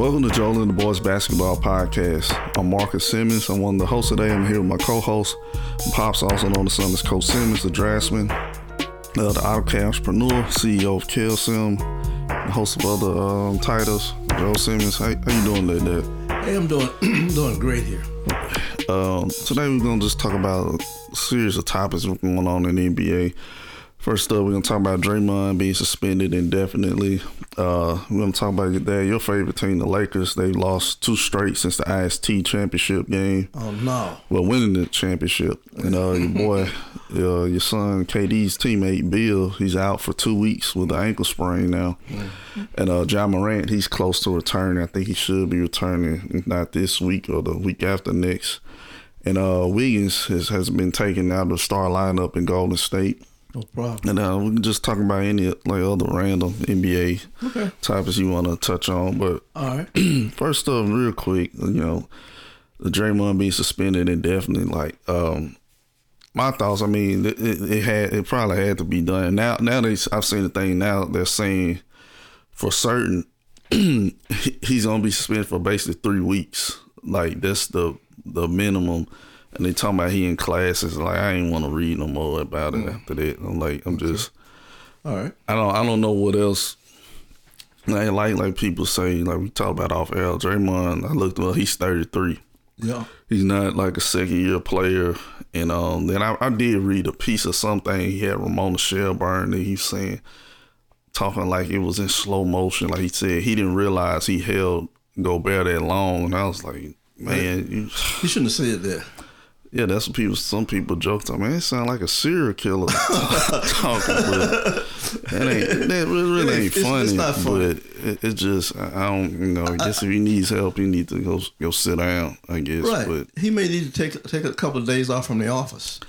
Welcome to Joel and the Boys Basketball Podcast. I'm Marcus Simmons. I'm one of the hosts today. I'm here with my co-host, Pops, also known as Son as Coach Simmons, the draftsman, uh, the entrepreneur, CEO of KaleSim, the host of other um, titles, Joel Simmons. How, how you doing today, Dad? Hey, I'm doing doing great here. Um, today we're gonna just talk about a series of topics going on in the NBA. First up, we're gonna talk about Draymond being suspended indefinitely. Uh, we're gonna talk about that your favorite team, the Lakers. They lost two straight since the IST championship game. Oh no! Well, winning the championship, and uh, your boy, uh, your son KD's teammate Beal, he's out for two weeks with an ankle sprain now. Mm-hmm. And uh, Ja Morant, he's close to returning. I think he should be returning, if not this week or the week after next. And uh, Wiggins has, has been taken out of the star lineup in Golden State. No problem. And uh, we can just talk about any like other random NBA okay. topics you want to touch on. But all right, first up, real quick, you know, the Draymond being suspended indefinitely. Like, um, my thoughts. I mean, it, it, had it probably had to be done. Now, now they I've seen the thing. Now they're saying for certain he's gonna be suspended for basically three weeks. Like that's the the minimum and they talking about he in classes. Like I ain't want to read no more about it mm. after that. I'm like I'm just. All right. I don't. I don't know what else. I like like people say like we talk about off air. Draymond. I looked well. He's 33. Yeah. He's not like a second year player. And um, then I, I did read a piece of something he had Ramona Shelburne that he's saying, talking like it was in slow motion. Like he said he didn't realize he held Gobert that long, and I was like, man, you, you shouldn't have said that. Yeah, that's what people. Some people joked. I mean, it sound like a serial killer talking, but that ain't that really, really ain't it's, funny. It's not funny. But it, it, just I don't you know. I guess I, if he needs help, he needs to go go sit down. I guess. Right. But he may need to take take a couple of days off from the office.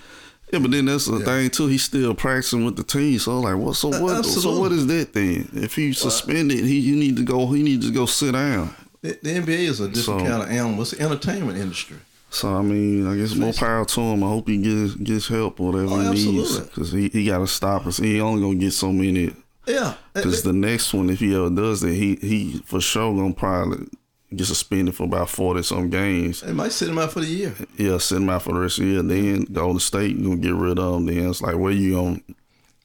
Yeah, but then that's the yeah. thing too. He's still practicing with the team. So like, what? So what? So what is that then? If he suspended, he you need to go. He needs to go sit down. The, the NBA is a different so, kind of animal. It's the entertainment industry. So I mean, I guess more power to him. I hope he gets gets help or whatever oh, he needs because he, he got to stop us. He only gonna get so many. Yeah. Because the next one, if he ever does that, he he for sure gonna probably get suspended for about forty some games. They might sit him out for the year. Yeah, sit him out for the rest of the year. Then go to state, gonna get rid of him. Then it's like where you gonna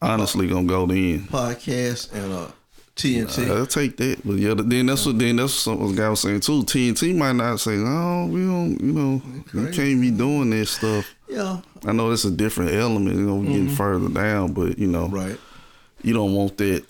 honestly gonna go then? Podcast and uh TNT. I'll take that, but yeah, then that's what then that's what the guy was saying too. TNT might not say, "Oh, we don't," you know, you can't be doing this stuff. Yeah, I know it's a different element. You know, we mm-hmm. getting further down, but you know, right? You don't want that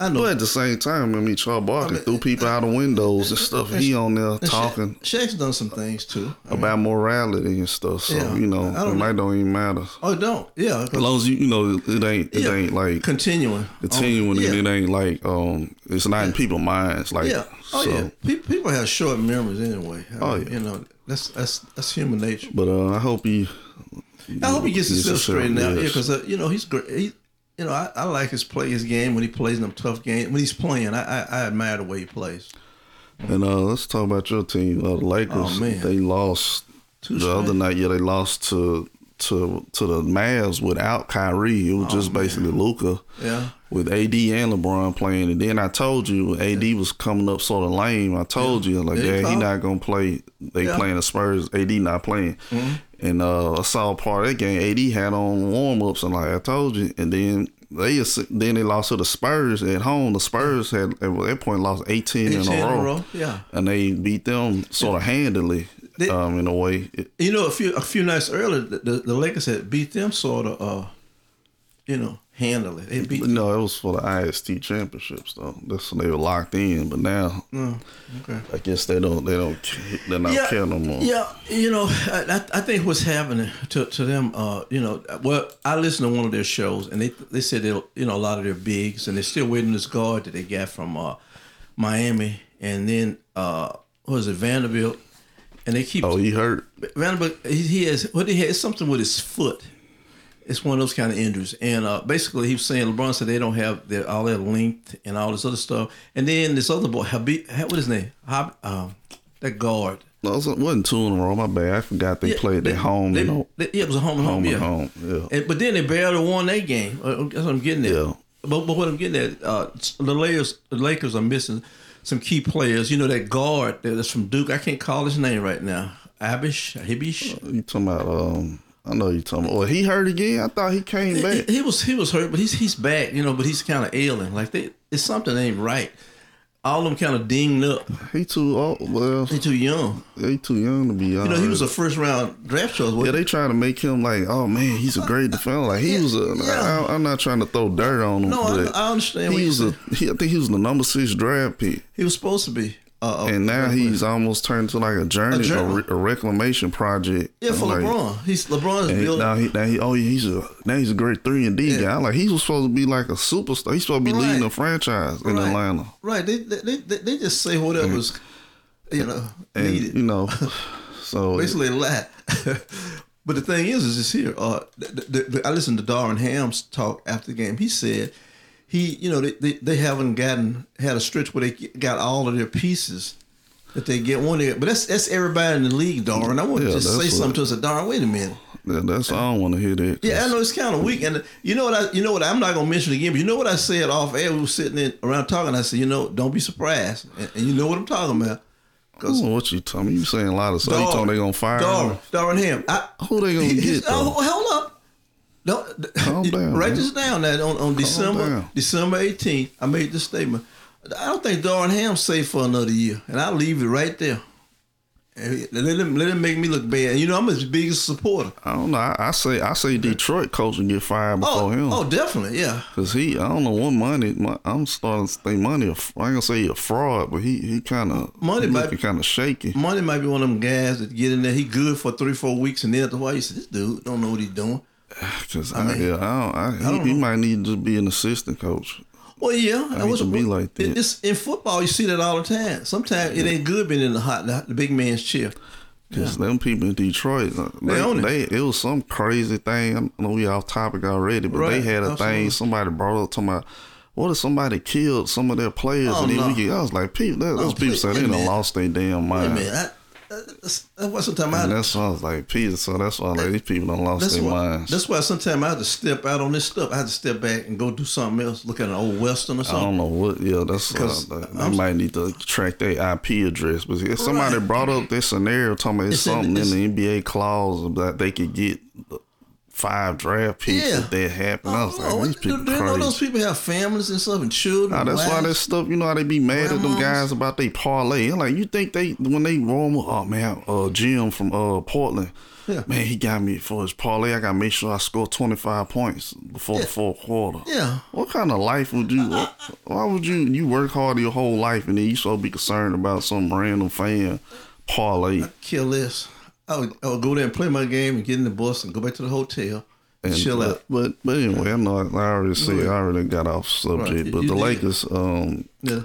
I know. But at the same time, I mean, Charles Barkley I mean, threw people out of windows and stuff. And he on there talking. Sha- Shaq's done some things too I about mean, morality and stuff. So yeah, you know, it might don't even matter. Oh, it don't. Yeah. As long as you you know it ain't it yeah, ain't like continuing continuing um, yeah. and it ain't like um it's not in people's minds like yeah. Oh so. yeah. People, people have short memories anyway. Oh yeah. You know that's that's that's human nature. But uh, I hope he. I hope he gets himself straightened out. Yeah, because uh, you know he's great. He, you know, I, I, like his play, his game when he plays in them tough games. When he's playing, I, I, I admire the way he plays. And uh, let's talk about your team, uh, the Lakers. Oh, man. They lost Too the other night. Yeah, they lost to to to the Mavs without Kyrie. It was oh, just basically Luka. Yeah. With AD and LeBron playing, and then I told you AD yeah. was coming up sort of lame. I told yeah. you like, yeah, he not gonna play. They yeah. playing the Spurs. AD not playing. Mm-hmm. And uh, I saw part of that game. AD had on warm ups, and like I told you, and then they then they lost to the Spurs at home. The Spurs had at that point lost 18, 18 in, a row, row, yeah, and they beat them sort of handily. They, um, in a way, you know, a few a few nights earlier, the, the, the Lakers had beat them sort of, uh, you know, handle it. Beat no, it was for the IST championships though. That's when they were locked in. But now, oh, okay. I guess they don't. They don't. They're not yeah, care no more. Yeah, you know, I, I think what's happening to, to them. Uh, you know, well, I listened to one of their shows, and they they said they you know a lot of their bigs, and they're still waiting this guard that they got from uh, Miami, and then uh, what was it Vanderbilt, and they keep. Oh, he hurt. Vanderbilt. He, he has what he has something with his foot it's one of those kind of injuries. And uh, basically, he was saying LeBron said they don't have their, all their length and all this other stuff. And then this other boy, Habib, what is his name? Hab, um, that guard. No, it wasn't two in a row. My bad. I forgot they yeah, played they, at home. They, you know, they, yeah, it was a home and home. home, yeah. home yeah. And, but then they barely won that game. Uh, that's what I'm getting at. Yeah. But, but what I'm getting at, uh, the Lakers, the Lakers are missing some key players. You know that guard that's from Duke. I can't call his name right now. Abish, Hibish. You talking about? Um, I know you talking. About, well, he hurt again. I thought he came back. He, he was he was hurt, but he's he's back. You know, but he's kind of ailing. Like they, it's something ain't right. All of them kind of dinged up. He too old. Well, He too young. he too young to be. You know, he was a first round draft choice. Yeah, they trying to make him like, oh man, he's a great defender. Like he was a. Yeah. I, I'm not trying to throw dirt on him, No, I, I understand. He was a. He, I think he was the number six draft pick, He was supposed to be. Uh, and now he's almost turned to like a journey, a, journey. re- a reclamation project. yeah for like, LeBron. He's LeBron's building. now he, now he, oh, he's a now he's a great three and D guy. Like he was supposed to be like a superstar. He's supposed to be Right. leading a franchise in Right. Atlanta. Right. They, they they they just say whatever's you know And needed. you know, so Basically a lie. but the thing is, is this here. Uh, the, the, the, I listened to Darvin Ham's talk after the game. He said he, you know, they, they, they haven't gotten had a stretch where they got all of their pieces that they get one. But that's that's everybody in the league, Darvin. I want Yeah, to just say something to us. Darvin, wait a minute. yeah, that's I don't want to hear that. Yeah, I know it's kind of weak, and you know what? I you know what? I'm not gonna mention again, but you know what I said off air. We were sitting in, around talking. I said, you know, don't be surprised, and, and you know what I'm talking about. I don't know what you telling me. You saying a lot of stuff. You told they gonna fire Darvin, him. Darvin Ham. I, Who they gonna get oh, hold up. Don't Calm down, Write man. this down. That on, on December down. December 18th, I made this statement. I don't think Darvin Ham's safe for another year, and I'll leave it right there. And Let him let him make me look bad. You know I'm his biggest supporter. I don't know. I, I say I say Detroit coach and get fired oh, before Oh, him. oh, definitely, yeah. Cause he, I don't know what money. My, I'm starting to think Monty. I ain't gonna say he a fraud, but he he kind of Monty might- looking kind of shaky. Monty might be one of them guys that get in there. He good for three, four weeks, and then after a while, you say, "This dude don't know what he's doing." Cause I, yeah, I don't. I, he, don't he know. might need to be an assistant coach. Well, yeah, I hate to be like that. It's in football. You see that all the time. Sometimes it ain't good being in the hot, the, the big man's chair. Cause them people in Detroit, uh, They they, it. was some crazy thing. I know we off topic already, but Right, they had a absolutely. thing. Somebody brought up to my. what if somebody killed some of their players, Oh, and then no. we get. I was like, people, that, those people said they done lost their damn mind. minute. I, that's, that's why sometimes I, that's why I was like, Peter. So that's why like these people done lost their why, minds. that's why sometimes I have to step out on this stuff. I have to step back and go do something else. Look at an old western or something. I don't know what. Yeah, that's uh, 'Cause they I'm- might need to track their IP address. But if somebody Right. brought up this scenario, talking about it's It's in- something in the NBA clause that they could get five draft picks Yeah. if that happened. I was like, Oh, these people you know those people have families and stuff and children? Nah, that's why that stuff. You know how they be mad at them guys about they parlay. Like, you think they when they roll? Oh man, uh, Jim from uh Portland. Yeah. Man, he got me for his parlay. I gotta make sure I score 25 points before the fourth quarter. Yeah. What kind of life would you? Why would you? You work hard your whole life and then you so be concerned about some random fan parlay Kill this. I would, I would go there and play my game and get in the bus and go back to the hotel and, and chill but, out. But but anyway, I know I already said I already got off subject. Right. But You the did. Lakers, um, Yeah.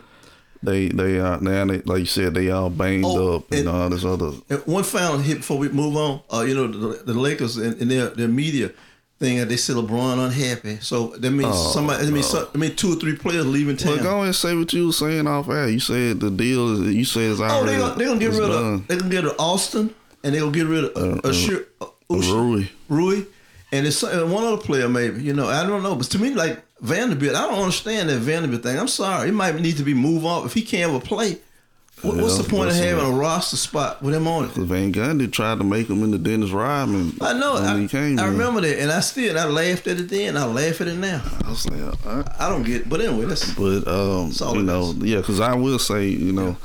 they they are now they like you said they all banged Oh, up and, and- all this other. One final hit before we move on. Uh, you know, the, the Lakers and, and their their media thing, uh, they say LeBron unhappy. So that means Oh, somebody, that means, some, I mean, two or three players leaving town. Well, go ahead and say what you were saying off air. You said the deal is you said it's already. oh, they're gonna, they gonna get rid done. of They're gonna get rid of Austin and they gonna get rid of uh, uh, Ashir- uh, Ush- Rui. Rui, and it's uh, one other player maybe. You know, I don't know, but to me, like Vanderbilt, I don't understand that Vanderbilt thing. I'm sorry, He might need to be moved off if he can't ever play. What, what's the point of having a roster spot with him on it? Van Gundy tried to make him into Dennis Rodman. I know. I, he came. I remember that, and I still I laughed at it then. I laugh at it now. I was like, all right. I don't get. it. But anyway, that's But um, all you know, is. yeah, because I will say, you know,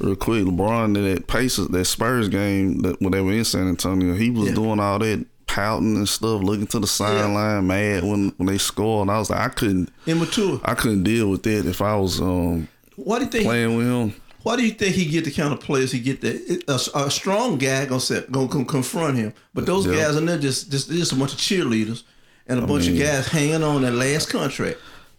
real quick, LeBron in that Pacers, that Spurs game that when they were in San Antonio, he was Yeah. doing all that pouting and stuff, looking to the sideline, mad when when they scored. And I was like, I couldn't, immature. I couldn't deal with that if I was um Why do you think? playing with him. Why do you think he get the kind of players he get? That a, a strong guy gonna set, gonna come confront him, but those Yeah. guys in there just just just a bunch of cheerleaders and a bunch mean- of guys hanging on that last contract.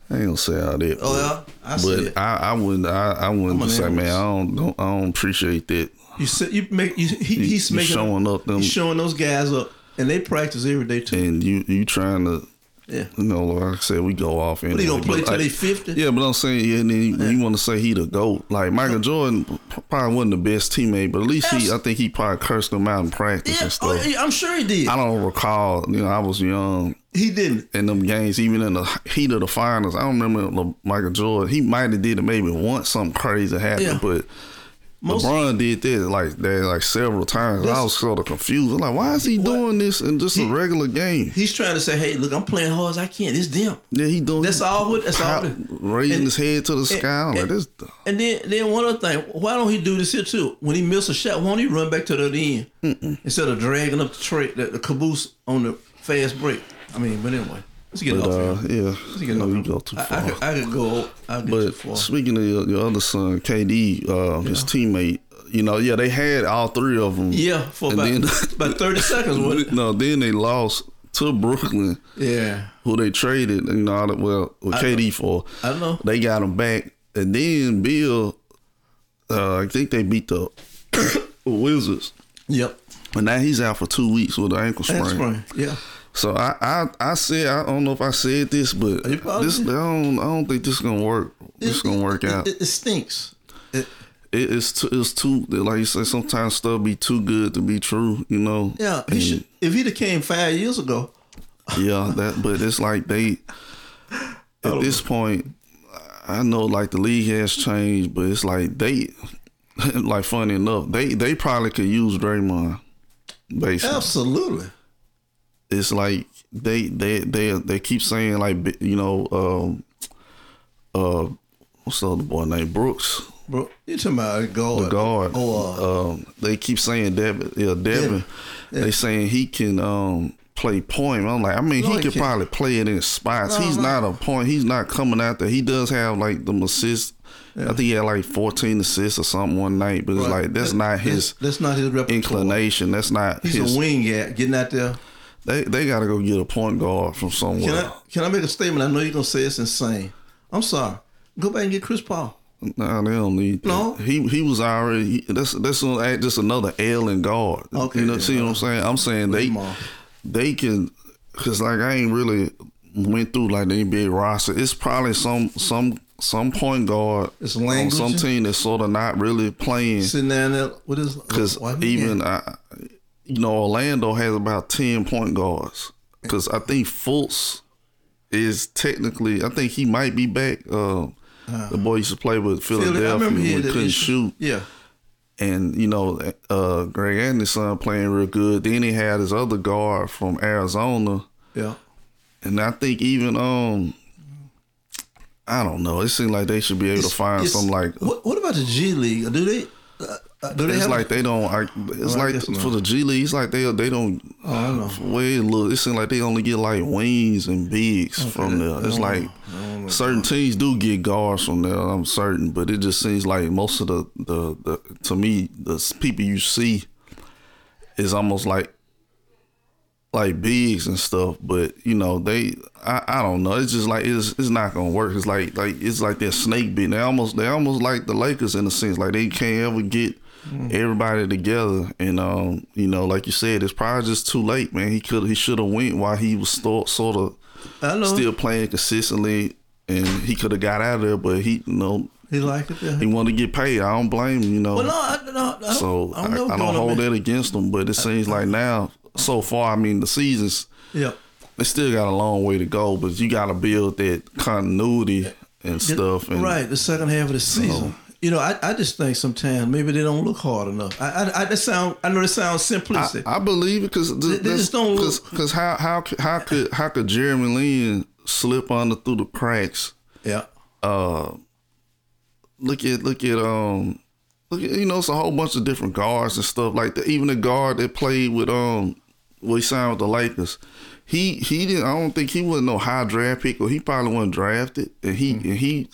I ain't gonna say all that. Oh yeah, I see but it. I, I wouldn't, I, I wouldn't just say, man, I don't, don't, I don't appreciate that. You said you make you, he, he's you making showing up them- He's showing those guys up, and they practice every day too. And you, you trying to Yeah. You know, like I said, we go off. But he anyway, gonna play till I- they fifty. Yeah, but I'm saying, yeah, and then you, you want to say he the goat. Like Michael Jordan probably wasn't the best teammate, but at least he, I think he probably cursed him out in practice Yeah, and oh, stuff. yeah, I'm sure he did. I don't recall. You know, I was young He didn't. in them games, even in the heat of the finals. I don't remember Michael Jordan. He might have did it maybe once something crazy happened, Yeah. but Most- LeBron did that like that like several times. I was sort of confused. I'm like, why is he doing this in just a regular game? He's trying to say, "Hey, look, I'm playing hard as I can. It's them." Yeah, he doing. That's all. What, that's all. pow- it- raising and- his head to the sky. I'm like this. And then, then one other thing, why don't he do this here too? When he misses a shot, why don't he run back to the end instead of dragging up the tray, the, the caboose on the fast break? I mean, but anyway, let's get But off uh, here. yeah, Let's get you know, off we here. go too I, far. I, could, I could go. I could get too But far. speaking of your, your other son, KD, uh, his teammate, you know, yeah, they had all three of them. Yeah, for about, then- about thirty seconds. Wasn't it? no, then they lost to Brooklyn, Yeah, who they traded. You know, well, with KD for. I don't know. They got him back, and then Beal, uh, I think they beat the Wizards, Yep. and now he's out for two weeks with an ankle sprain. That's right. Yeah. So I, I, I said I don't know if I said this, but this I don't, I don't think this is gonna work. This is gonna work it, out. It, it stinks. It, it, it's too, it's too like you said. Sometimes stuff be too good to be true. You know. yeah. He should, if he'd have came five years ago, yeah. That, but it's like they. At this point, I know like the league has changed, but it's like they, like funny enough, they they probably could use Draymond. Basically, absolutely. It's like they they they they keep saying like you know um uh what's the other boy named Brooks Bro, you talking about guard? the guard. Oh, uh, um, they keep saying Devin. Yeah, Devin. They saying he can um, play point. I'm like, I mean, No, he he could can't. probably play it in spots. No, He's no. not a point. He's not coming out there. He does have like them assists. I think he had like 14 assists or something one night, but it's like that's That- not his That's, that's not his repertoire. inclination. That's not He's his. a wing at getting out there. They they got to go get a point guard from somewhere. Can I can I make a statement? I know you're gonna say it's insane. I'm sorry. Go back and get Chris Paul. No, they don't need. that. No? he he was already. That's that's gonna just another L in guard. Okay, you know, yeah. see what I'm uh, saying? I'm saying they they can, cause like I ain't really went through like the NBA roster. It's probably some some some point guard It's on some team that's sort of not really playing. Sitting down there with his Cause even I, you know Orlando has about ten point guards. Cause I think Fultz is technically. I think he might be back. Uh, the boy used to play with Philadelphia. Remember he but had that couldn't issue. shoot Yeah. and you know, uh, Greg Anderson playing real good. Then he had his other guard from Arizona, Yeah. and I think even um, I don't know. It seems like they should be able to find It's- some like. What, what about the G League? Do they? Uh, they It's have? like they don't. I, it's like for the G League, it's like they they don't. Oh, I know. Way look, it seems like they only get like wings and bigs from there. It's like certain teams do get guards from there. I'm certain, but it just seems like most of the the, the to me the people you see is almost like like bigs and stuff. But you know they, I, I don't know. It's just like it's it's not gonna work. It's like like it's like they're snake bit. They almost they almost like the Lakers in a sense. Like they can't ever get. Everybody together, and um, you know, like you said, it's probably just too late, man. He could, he should have went while he was still, sort of still playing consistently, and he could have got out of there, but he, you know, he like it there. he wanted to get paid. I don't blame him, you know. well, no, I, no, I don't, so I, I don't, I don't, what's going on, hold that against him, but it seems like now, so far, I mean, the seasons Yep. they still got a long way to go, but you got to build that continuity and stuff. And right, the second half of the season. You know, I, I just think sometimes maybe they don't look hard enough. I I, I that sound I know it sounds simplistic. I, I believe it because They- they just don't look- because how how how could how could Jeremy Lin slip under through the cracks? yeah. look at look at um look at you know it's a whole bunch of different guards and stuff like that. Even the guard that played with um well he signed with the Lakers. He he didn't I don't think he wasn't no high draft pick or he probably wasn't drafted and he Mm-hmm. and he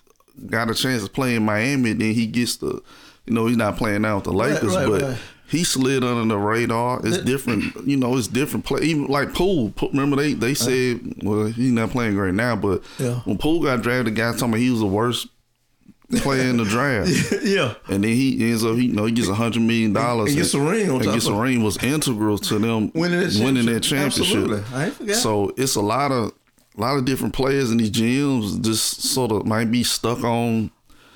got a chance to play in Miami then he gets the you know he's not playing now with the Lakers right, but right. he slid under the radar. It's different, you know. It's different play. Even like Poole. Remember they they uh-huh. said, well, he's not playing great now, but Yeah. when Poole got drafted, the guy told me he was the worst player in the draft. yeah. And then he ends up, he, you know, he gets a hundred million dollars. And gets a ring on and top gets a ring was integral to them Winning that winning that championship. Absolutely. I forgot. So it's a lot of a lot of different players in these gyms just sort of might be stuck on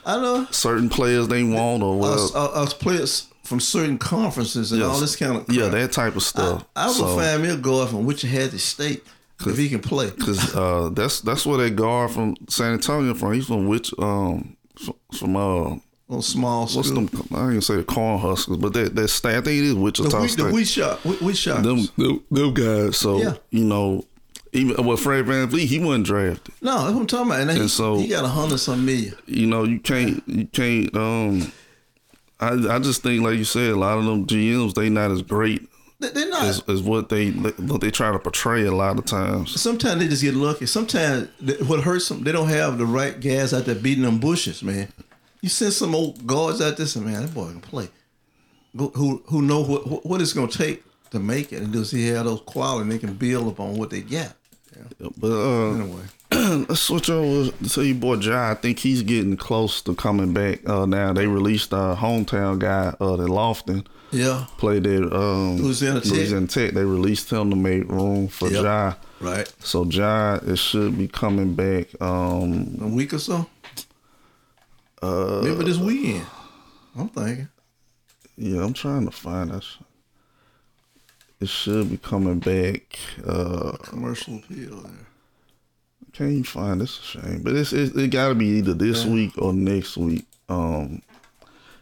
I know certain players they want or us, uh, us players from certain conferences and yes. all this kind of yeah, that type of I, stuff. I would so, find me a guard from Wichita State. if he can play. Cause uh, that's that's where that guard from San Antonio from. He's from which um from uh small what's school. them? I ain't gonna say the Corn Huskers, but that that state. I think it is Wichita the, State. the wheat shot. Wheat shot. them, them them guys. So Yeah. you know, even well, Fred VanVleet, he wasn't drafted. no, that's what I'm talking about. And, he, so- he got a hundred some million. You know, you can't you can't. Um, I I just think like you said, a lot of them GMs they not as great They, they're not. as, what they what they try to portray a lot of times. Sometimes they just get lucky. Sometimes what hurts them, they don't have the right guys out there beating them bushes, man. You send some old guards out there, say, man, that boy can play. Who who, know what, what it's gonna take to make it, and does he have those qualities? And they can build upon what they got. Yeah. But uh, Anyway, let's switch over to your boy Ja. I think he's getting close to coming back. Uh, now they released our hometown guy, uh, the Lofton. yeah, played at um, Louisiana Tech. Louisiana Tech. They released him to make room for Yep. Ja. right. So Ja, it should be coming back. Um, A week or so. uh, Maybe this weekend. I'm thinking. yeah, I'm trying to find that. It should be coming back. Uh, Commercial appeal there. can't even find this. A shame, but it's, it, it got to be either this week or next week. Um,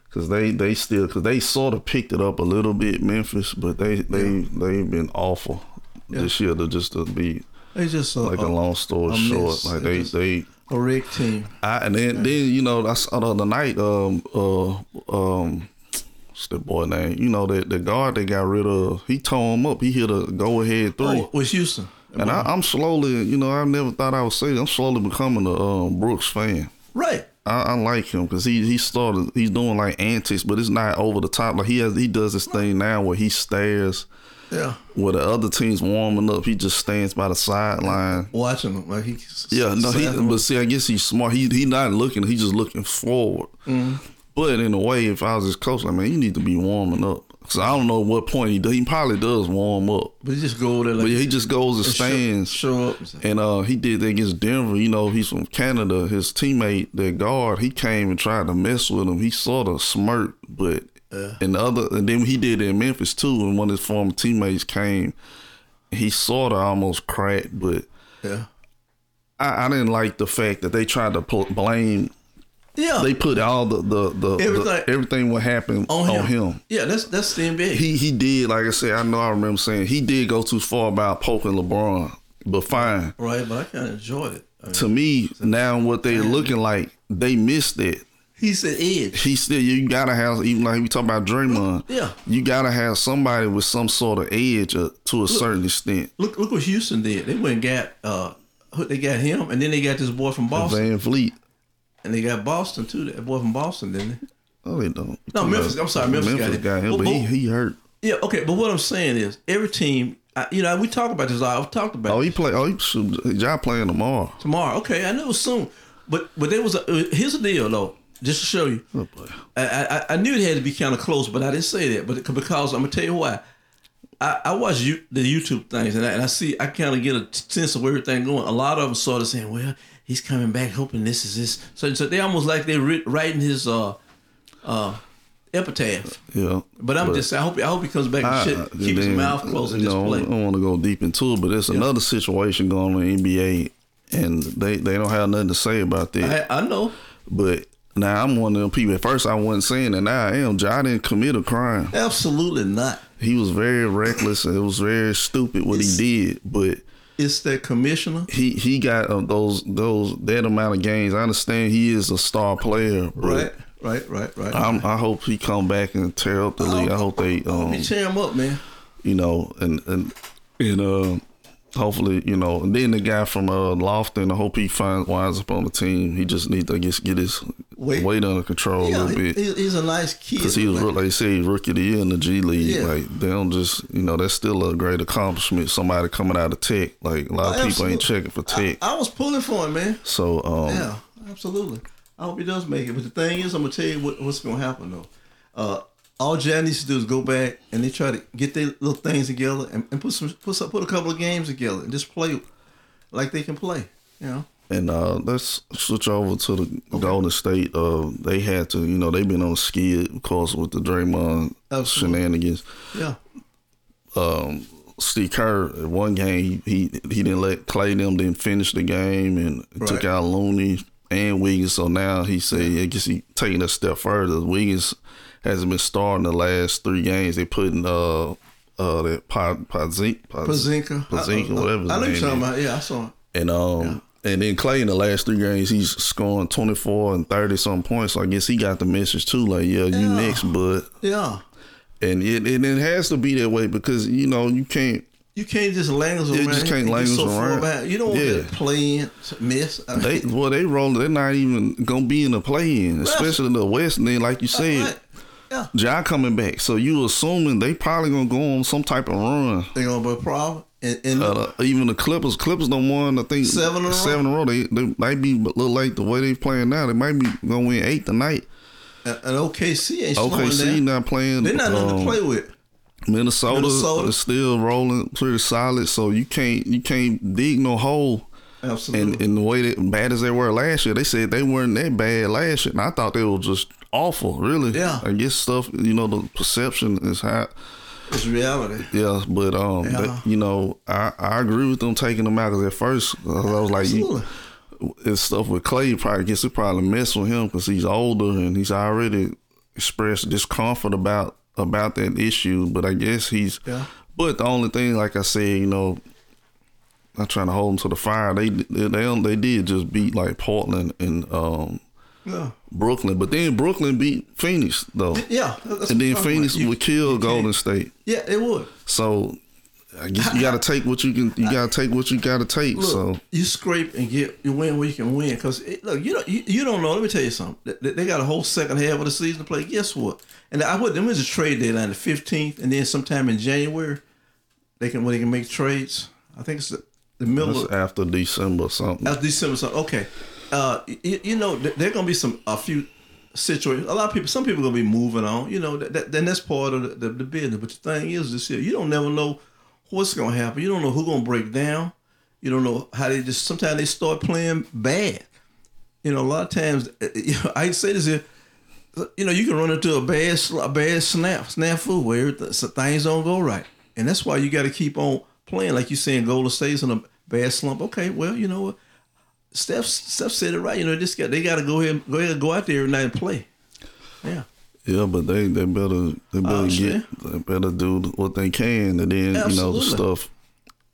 cause they they still cause they sort of picked it up a little bit Memphis, but they they they've been awful this year to just to be They just uh, like a a, long story a short. Like They they a rig team. I, and then, then you know, that's the other night. Um, uh, um, what's that boy name? You know, that the guard they got rid of. He tore him up. He hit a go ahead three. Oh, was Houston. and I, I'm slowly, you know, I never thought I would say. That. I'm slowly becoming a um, Brooks fan. Right. I, I like him because he he started. He's doing like antics, but it's not over the top. Like he has, he does this thing now where he stares Yeah. where the other team's warming up. He just stands by the sideline. Watching them. like he. Yeah, no, he. But see, I guess he's smart. He he not looking. He's just looking forward. Mm-hmm. But in a way, if I was his coach, like man, you need to be warming up. Cause I don't know what point he. He probably does warm up, But he just go there like but yeah, he just goes and and show- stands. Show, up. and uh, he did that against Denver. You know, he's from Canada. His teammate, that guard, he came and tried to mess with him. He sort of smirked, but and the other, and then he did it in Memphis too. And one of his former teammates came, he sort of almost cracked, but Yeah. I, I didn't like the fact that they tried to put blame. Yeah. They put all the the, the Everything- the- everything what happened on him. on him. Yeah, that's that's the NBA. He he did like I said. I know I remember saying he did go too far about poking LeBron, but fine. right, but I kind of enjoyed it. I mean, To me, now what they're looking like, they missed it. he's the edge. He still you gotta have even like we talk about Draymond. Yeah. you gotta have somebody with some sort of edge uh, to a certain extent. Look look what Houston did. They went and got uh who- they got him and then they got this boy from Boston. VanVleet. And they got Boston too. That boy from Boston, didn't they? Oh, they don't. No, Memphis- I'm sorry, Memphis got it. got him, But- but he, he hurt. Yeah, okay, but what I'm saying is every team I, you know, we talk about this. I've talked about Oh, he play. Oh, he. Y'all playing tomorrow. tomorrow. Okay, I know soon. But but there was a uh, here's the deal though, just to show you. Oh boy. I, I, I knew it had to be kind of close, but I didn't say that. But it- because I'm gonna tell you why. I, I watch you, the YouTube things, and I, and I see I kind of get a sense of where everything going. A lot of them sort of saying, "Well, he's coming back, hoping this is this." So, so they almost like they're writing his uh, uh, epitaph. Yeah. But I'm just, I hope, I hope he comes back and shit, keeps his mouth closed and just know, play. I don't want to go deep into it, but there's another situation going on in the NBA, and they they don't have nothing to say about that. I, I know. But now I'm one of them people. At first, I wasn't saying that. Now I am. I didn't commit a crime. Absolutely not. He was very reckless, and it was very stupid what he did. But It's that commissioner. he he got uh, those those that amount of games. I understand he is a star player, Right, right, right, right. I'm, I hope he come back and tear up the league. I hope they um He tear him up, man. you know and and and uh hopefully you know and then the guy from uh Lofton. I hope he finds winds up on the team. He just needs to get get his Weight. weight under control a Yeah, little bit. he- he's a nice kid. Because he was, like you say, rookie of the year in the G League. Yeah. Like they don't just, you know, that's still a great accomplishment. Somebody coming out of Tech, like a lot of people ain't checking for Tech. I, I was pulling for him, man. so, um, Yeah, absolutely. I hope he does make it. But the thing is, I'm gonna tell you what, what's gonna happen though. Uh, all Jan needs to do is go back and they try to get their little things together and, and put some put some, put a couple of games together and just play like they can play. You know. and uh, let's switch over to the Golden State. Uh, they had to, you know, they've been on skid, of course, with the Draymond Absolutely. shenanigans. Yeah. Um, Steve Kerr, one game he, he he didn't let Clay them didn't finish the game and right. took out Looney and Wiggins. So now he said I guess he taking a step further. Wiggins hasn't been starting the last three games. They putting uh uh that pod Pazinka Pazinka Pazinka whatever. I know you're talking about. Yeah, I saw him. And um. Yeah. And then Clay in the last three games, he's scoring twenty four and thirty some points. So I guess he got the message too, like, yeah, you next, but yeah, and it and it has to be that way because you know you can't. You can't just language around. You just can't language so around. You don't want yeah. to play in, miss. I mean, they well, they rolling. They're not even gonna be in the play in, especially in the West. And then, like you said, right. Yeah, Ja coming back. So you assuming they probably gonna go on some type of run. They gonna be a problem. And, and uh, even the Clippers, Clippers don't won. I think seven in a row. Seven in a row. They, they might be a little like the way they playing now. They might be gonna win eight tonight. And OKC ain't OKC not playing. They're not um, nothing to play with. Minnesota, Minnesota is still rolling pretty solid, so you can't you can't dig no hole. Absolutely. And, and the way that bad as they were last year, they said they weren't that bad last year. And I thought they were just awful, really. Yeah. I guess stuff, you know, the perception is high. It's reality. Yeah, but um, yeah. But, you know, I, I agree with them taking them out because at first I was like, you, it's stuff with Clay. Probably guess it probably mess with him because he's older and he's already expressed discomfort about about that issue, but I guess he's. Yeah. But the only thing, like I said, you know, I'm trying to hold him to the fire. They they they, they did just beat like Portland and um, yeah. Brooklyn, but then Brooklyn beat Phoenix though. Yeah, and then Phoenix would kill Golden State. Yeah, it would. So I guess you got to take what you can. You got to take what you got to take. Look, so you scrape and get you win where you can win. Because look, you don't you, you, don't know. Let me tell you something. They, they, got a whole second half of the season to play. Guess what? And I put them as a trade deadline, the fifteenth, and then sometime in January, they can when they can make trades. I think it's the, the middle That's of, after December something. After December something. Okay. Uh, you, you know, there gonna be some a few situations. A lot of people, some people gonna be moving on. You know, then that's part of the, the, the business. But the thing is, this year you don't never know what's gonna happen. You don't know who's gonna break down. You don't know how they just sometimes they start playing bad. You know, a lot of times eh, eh, you know, I say this here. You know, you can run into a bad a bad snap snafu where things don't go right, and that's why you got to keep on playing. Like you saying, Golden State's in a bad slump. Okay, well, you know what? Steph Steph said it right. You know, this guy they got to go ahead go ahead go out there every night and play. Yeah. Yeah, but they they better they better get they better do what they can, and then Absolutely. you know the stuff.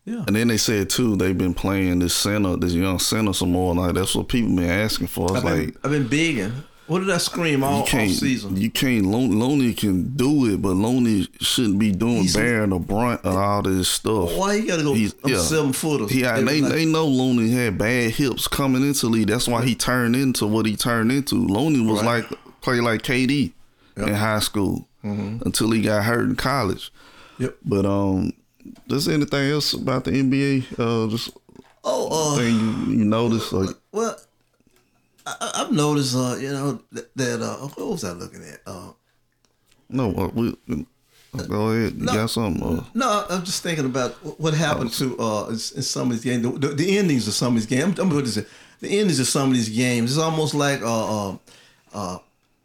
Yeah. And then they said too they've been playing this center, this young center some more. Like that's what people been asking for. It's I've like been, I've been begging. What did I scream all, you all season? You can't. Looney can do it, but Looney shouldn't be doing He's, bearing the brunt of all this stuff. Why he got to go? He's, yeah. seven footers. Yeah, they they know Looney had bad hips coming into league. That's why he turned into what he turned into. Looney was right. like play like KD yep. in high school mm-hmm. until he got hurt in college. Yep. But um, does anything else about the NBA? Uh, just oh, uh, thing you, you noticed like well. I, have noticed, uh, you know, that, that uh, what was I looking at? Uh, no, uh, we, go ahead. You no, got something? Uh, no, I'm just thinking about what happened to uh, in, in some of these games. The, the, the, endings of some of these games. I'm, I'm going to say the endings of some of these games. It's almost like uh, uh, uh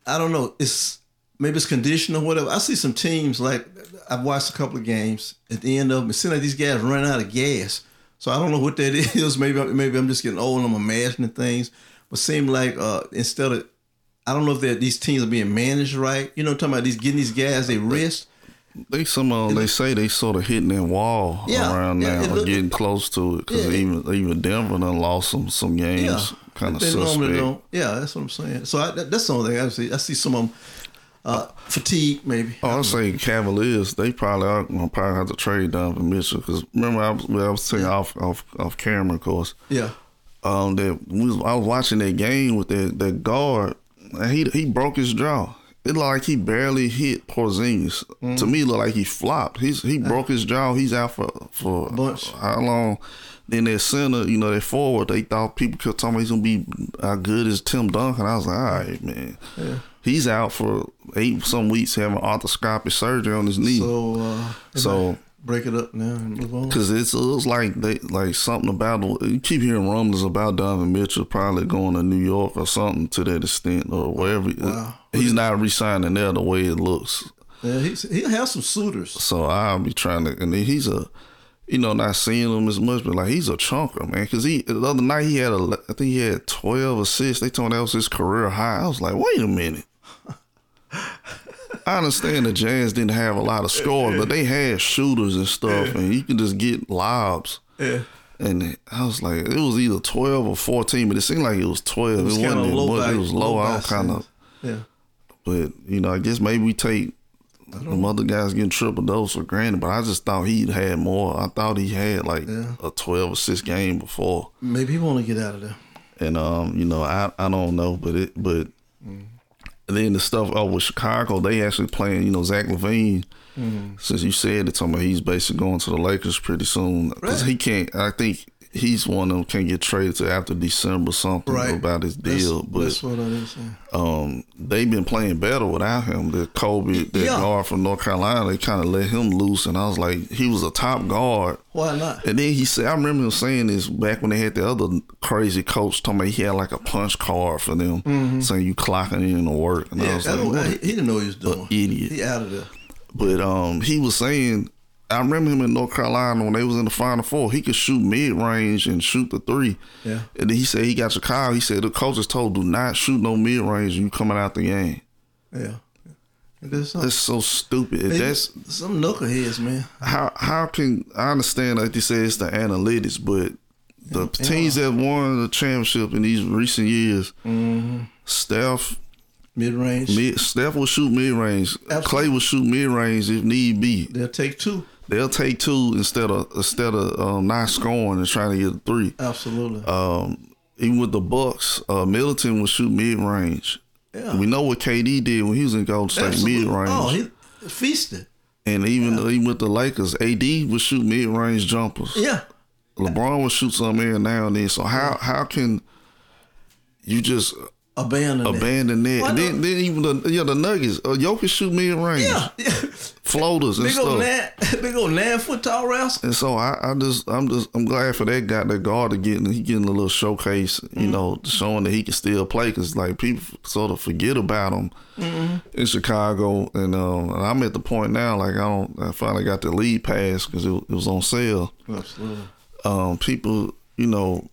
I don't know. It's maybe it's condition or whatever. I see some teams like I've watched a couple of games. At the end of them, it seems like these guys run out of gas. So I don't know what that is. Maybe maybe I'm just getting old and I'm imagining things. But seem like uh, instead of I don't know if these teams are being managed right. You know, I'm talking about these getting these guys they wrist. They somehow they say they sort of hitting that wall yeah, around yeah, now, or getting close to it because yeah, even even Denver done lost some some games. Yeah, kind of suspect. Yeah, that's what I'm saying. So I, that's the only thing I see. I see some of them uh, fatigue, maybe. Oh, I will say Cavaliers. They probably are gonna probably have to trade down for Mitchell because remember I was I was saying off off off camera, of course. Yeah. Um, that was, I was watching that game with that that guard, and he he broke his jaw. It looked like he barely hit Porzingis. Mm-hmm. To me, it looked like he flopped. He's he broke his jaw. He's out for for how long? Then that center, you know, that forward, they thought people could tell me he's gonna be as good as Tim Duncan. I was like, all right, man. Yeah. He's out for eight some weeks having arthroscopic surgery on his knee. So, uh, so break it up now and move on. Because it's it was like they like something about you keep hearing rumblings about Donovan Mitchell probably mm-hmm. going to New York or something to that extent or wherever. Wow. He's not resigning there the way it looks. Yeah, he's, he'll have some suitors. So I'll be trying to, and he's a, you know, not seeing him as much, but like he's a chunker, man. Because he the other night he had a, I think he had twelve assists. They told me that was his career high. I was like, wait a minute. I understand the Jazz didn't have a lot of scores, but they had shooters and stuff, and you can just get lobs. Yeah. And I was like, it was either twelve or fourteen, but it seemed like it was twelve. It, was not much. it was low. low I was kind of. Yeah. but you know, I guess maybe we take the other guys getting triple dose for granted. But I just thought he had more. I thought he had like Yeah. a twelve or six game before. Maybe he want to get out of there. And um, you know, I I don't know, but it but then the stuff oh with Chicago, they actually playing, you know, Zach LaVine. Mm-hmm. Since you said it, talking about he's basically going to the Lakers pretty soon because he can't. I think he's one of them can't get traded to after December something Right. about his That's- deal. but that's what I was saying. um, they've been playing better without him. The Coby, that Yeah. guard from North Carolina, they kind of let him loose, and I was like, he was a top guard. Why not? And then he said, I remember him saying this back when they had the other crazy coach talking about he had like a punch card for them, saying you clocking in to work. And I Mm-hmm. Yeah, was I like, he, he didn't know what he was doing. idiot. He out of there. But um, he was saying, I remember him in North Carolina when they was in the Final Four. He could shoot mid range and shoot the three. Yeah. And then he said he got Chicago. He said the coaches told, do not shoot no mid range. You coming out the game. Yeah. That's so stupid. That's some knuckleheads, man. how how can I understand like they say it's the analytics, but the teams that won the championship in these recent years, mm-hmm. Steph Mid range. mid, Steph will shoot mid range. Clay will shoot mid range if need be. They'll take two. They'll take two instead of instead of um, not scoring and trying to get a three. Absolutely. Um, even with the Bucks, uh, Middleton will shoot mid range. Yeah. We know what KD did when he was in Golden State mid range. Oh, he feasted. and even even with the Lakers, AD would shoot mid range jumpers. Yeah. LeBron will shoot some every now and then. So how how can you just Abandon it. abandon that? Why then then even the yeah the Nuggets, uh, Jokic shoot mid range, Yeah. floaters and Big old stuff. nine, big old nine foot tall rascal. And so I, I just I'm just I'm glad for that guy that guard to getting he getting a little showcase, Mm-hmm. you know, showing that he can still play because like people sort of forget about him Mm-hmm. in Chicago, and um, and I'm at the point now like I don't I finally got the League Pass because it, it was on sale. Absolutely. um, people, you know,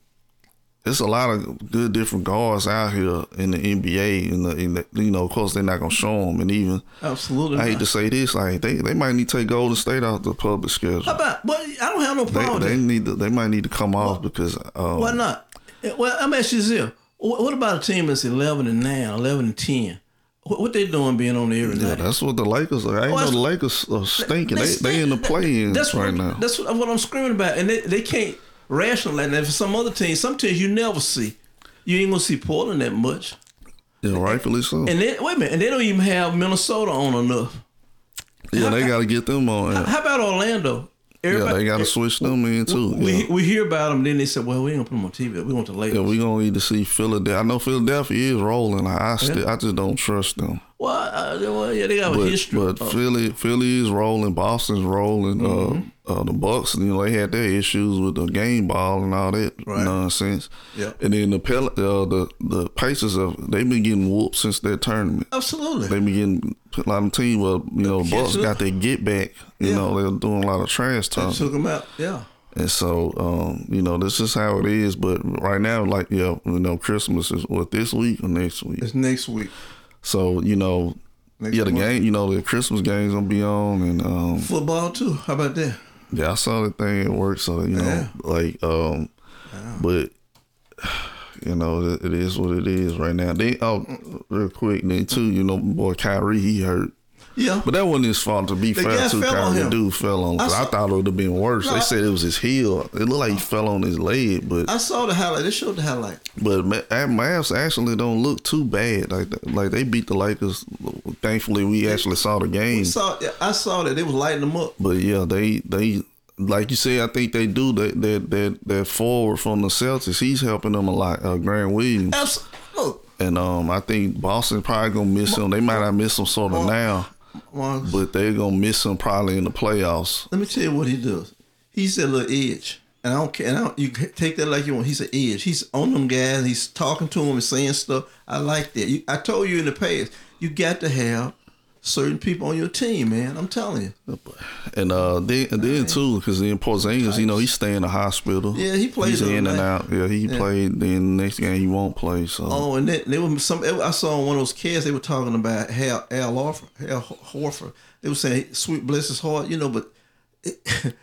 there's a lot of good different guards out here in the NBA, and the, in the, you know, of course they're not gonna show them, and even Absolutely. I hate not. to say this, like they, they might need to take Golden State out the public schedule. How about? Well, I don't have no They, problem. with they need to, they might need to come off because um, Why not? Eh, Well, I'm asking you this. What about a team that's 11 and 9, 11 and 10? What, they doing being on the every yeah, night? that's what the Lakers are. I ain't Oh, know the Lakers are stinking. They, They they in the stink. play-ins That's right what, now. That's what, what I'm screaming about. And they, they can't rationalize that. For some other teams, some teams you never see. You ain't gonna see Portland that much. Yeah, rightfully so. And then wait a minute, and they don't even have Minnesota on enough. yeah, they got to get them on. Yeah, How about Orlando? yeah they got to switch them in too. We, yeah. we hear about them, then they said, "Well, we ain't gonna put them on TV. We want the Lakers." Yeah, we gonna need to see Philadelphia. I know Philadelphia is rolling. I, I still, I just don't trust them. Well, uh, well, yeah, they got a But, history. but Uh, Philly, Philly is rolling. Boston's rolling. Mm-hmm. Uh, uh, the Bucks, you know, they had their issues with the game ball and all that Right. nonsense. Yeah, And then the Pel- uh, the the Pacers have they've been getting whooped since their tournament. absolutely. They've been getting a lot of team. Well, you know, the Bucks got their get back. You Yeah. know, they're doing a lot of trash talk. took them out. Yeah. And so, um, you know, this is how it is. But right now, like, yeah, you know, Christmas is what this week or next week. It's next week. So, you know, Next yeah, the month. game, you know, the Christmas game's gonna be on, and um, Football too. How about that? yeah, I saw the thing at work. So, you know, Yeah. like, um, but you know, it, it is what it is right now. They, oh, real quick, then too, you know, boy Kyrie, he hurt. Yeah. But that wasn't his fault. To be The fair guy to fell on Kyrie, the dude fell on. I I, thought it would have been worse. No, they I- said it was his heel. It looked like he fell on his leg, but I saw the highlight. They showed the highlight. but Mavs actually don't look too bad. Like like they beat the Lakers. Thankfully, we actually saw the game. Saw. I saw that they was lighting them up. But yeah, they they like you say. I think they do that that that that forward from the Celtics. He's helping them a lot. Uh, Grant Williams. Abs- Look, And um, I think Boston probably gonna miss him. They might not miss him sort of now, Marcus, but they're gonna miss him probably in the playoffs. let me tell you what he does. He's that little edge. And I don't care. And I don't, you take that like you want. He's an edge. He's on them guys. He's talking to them and saying stuff. I like that. You, I told you in the past, you got to have certain people on your team, man. I'm telling you. And uh, then and then too, because then Porzingis, you know, he's staying in the hospital. Yeah, he plays He's in other and night. out. Yeah, he played. Then next game he won't play. So Oh, and then there was some. I saw on one of those kids they were talking about Hal Al Horford. Al Horford. They were saying "Sweet bless his heart," you know, but. It,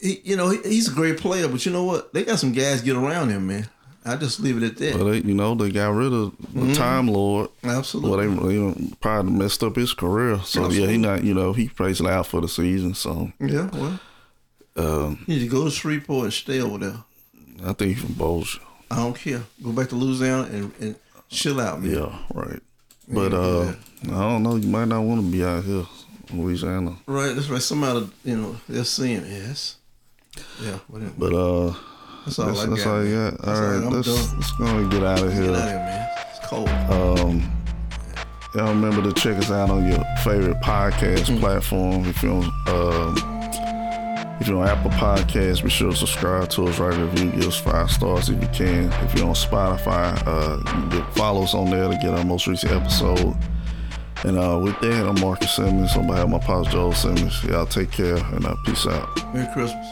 he, you know, he, he's a great player, but you know what? They got some guys get around him, man. I just leave it at that. But they, you know, they got rid of the Time Lord. Absolutely. Well, they you know probably messed up his career. So yeah, he not you know he plays out for the season. So yeah, well, um, you need to go to Shreveport and stay over there. I think he's from Bossier. I don't care. Go back to Louisiana and, and chill out, man. Yeah, right. But uh, I don't know. You might not want to be out here, in Louisiana. Right, that's right. Somebody, you know, they're seeing yes. Yeah, whatever. But uh, That's all that's, I that's got. all you got. That's All right, let's let's go and get out of Get out here. of here, man. It's cold. Um, y'all remember to check us out on your favorite podcast Mm. platform. If you're on, um, if you're on Apple Podcasts, be sure to subscribe to us, write a review, give us five stars if you can. If you're on Spotify, uh, you follow us on there to get our most recent episode. And uh, with that, I'm Marcus Simmons on behalf of my pops Joel Simmons. Y'all take care and uh, peace out. Merry Christmas.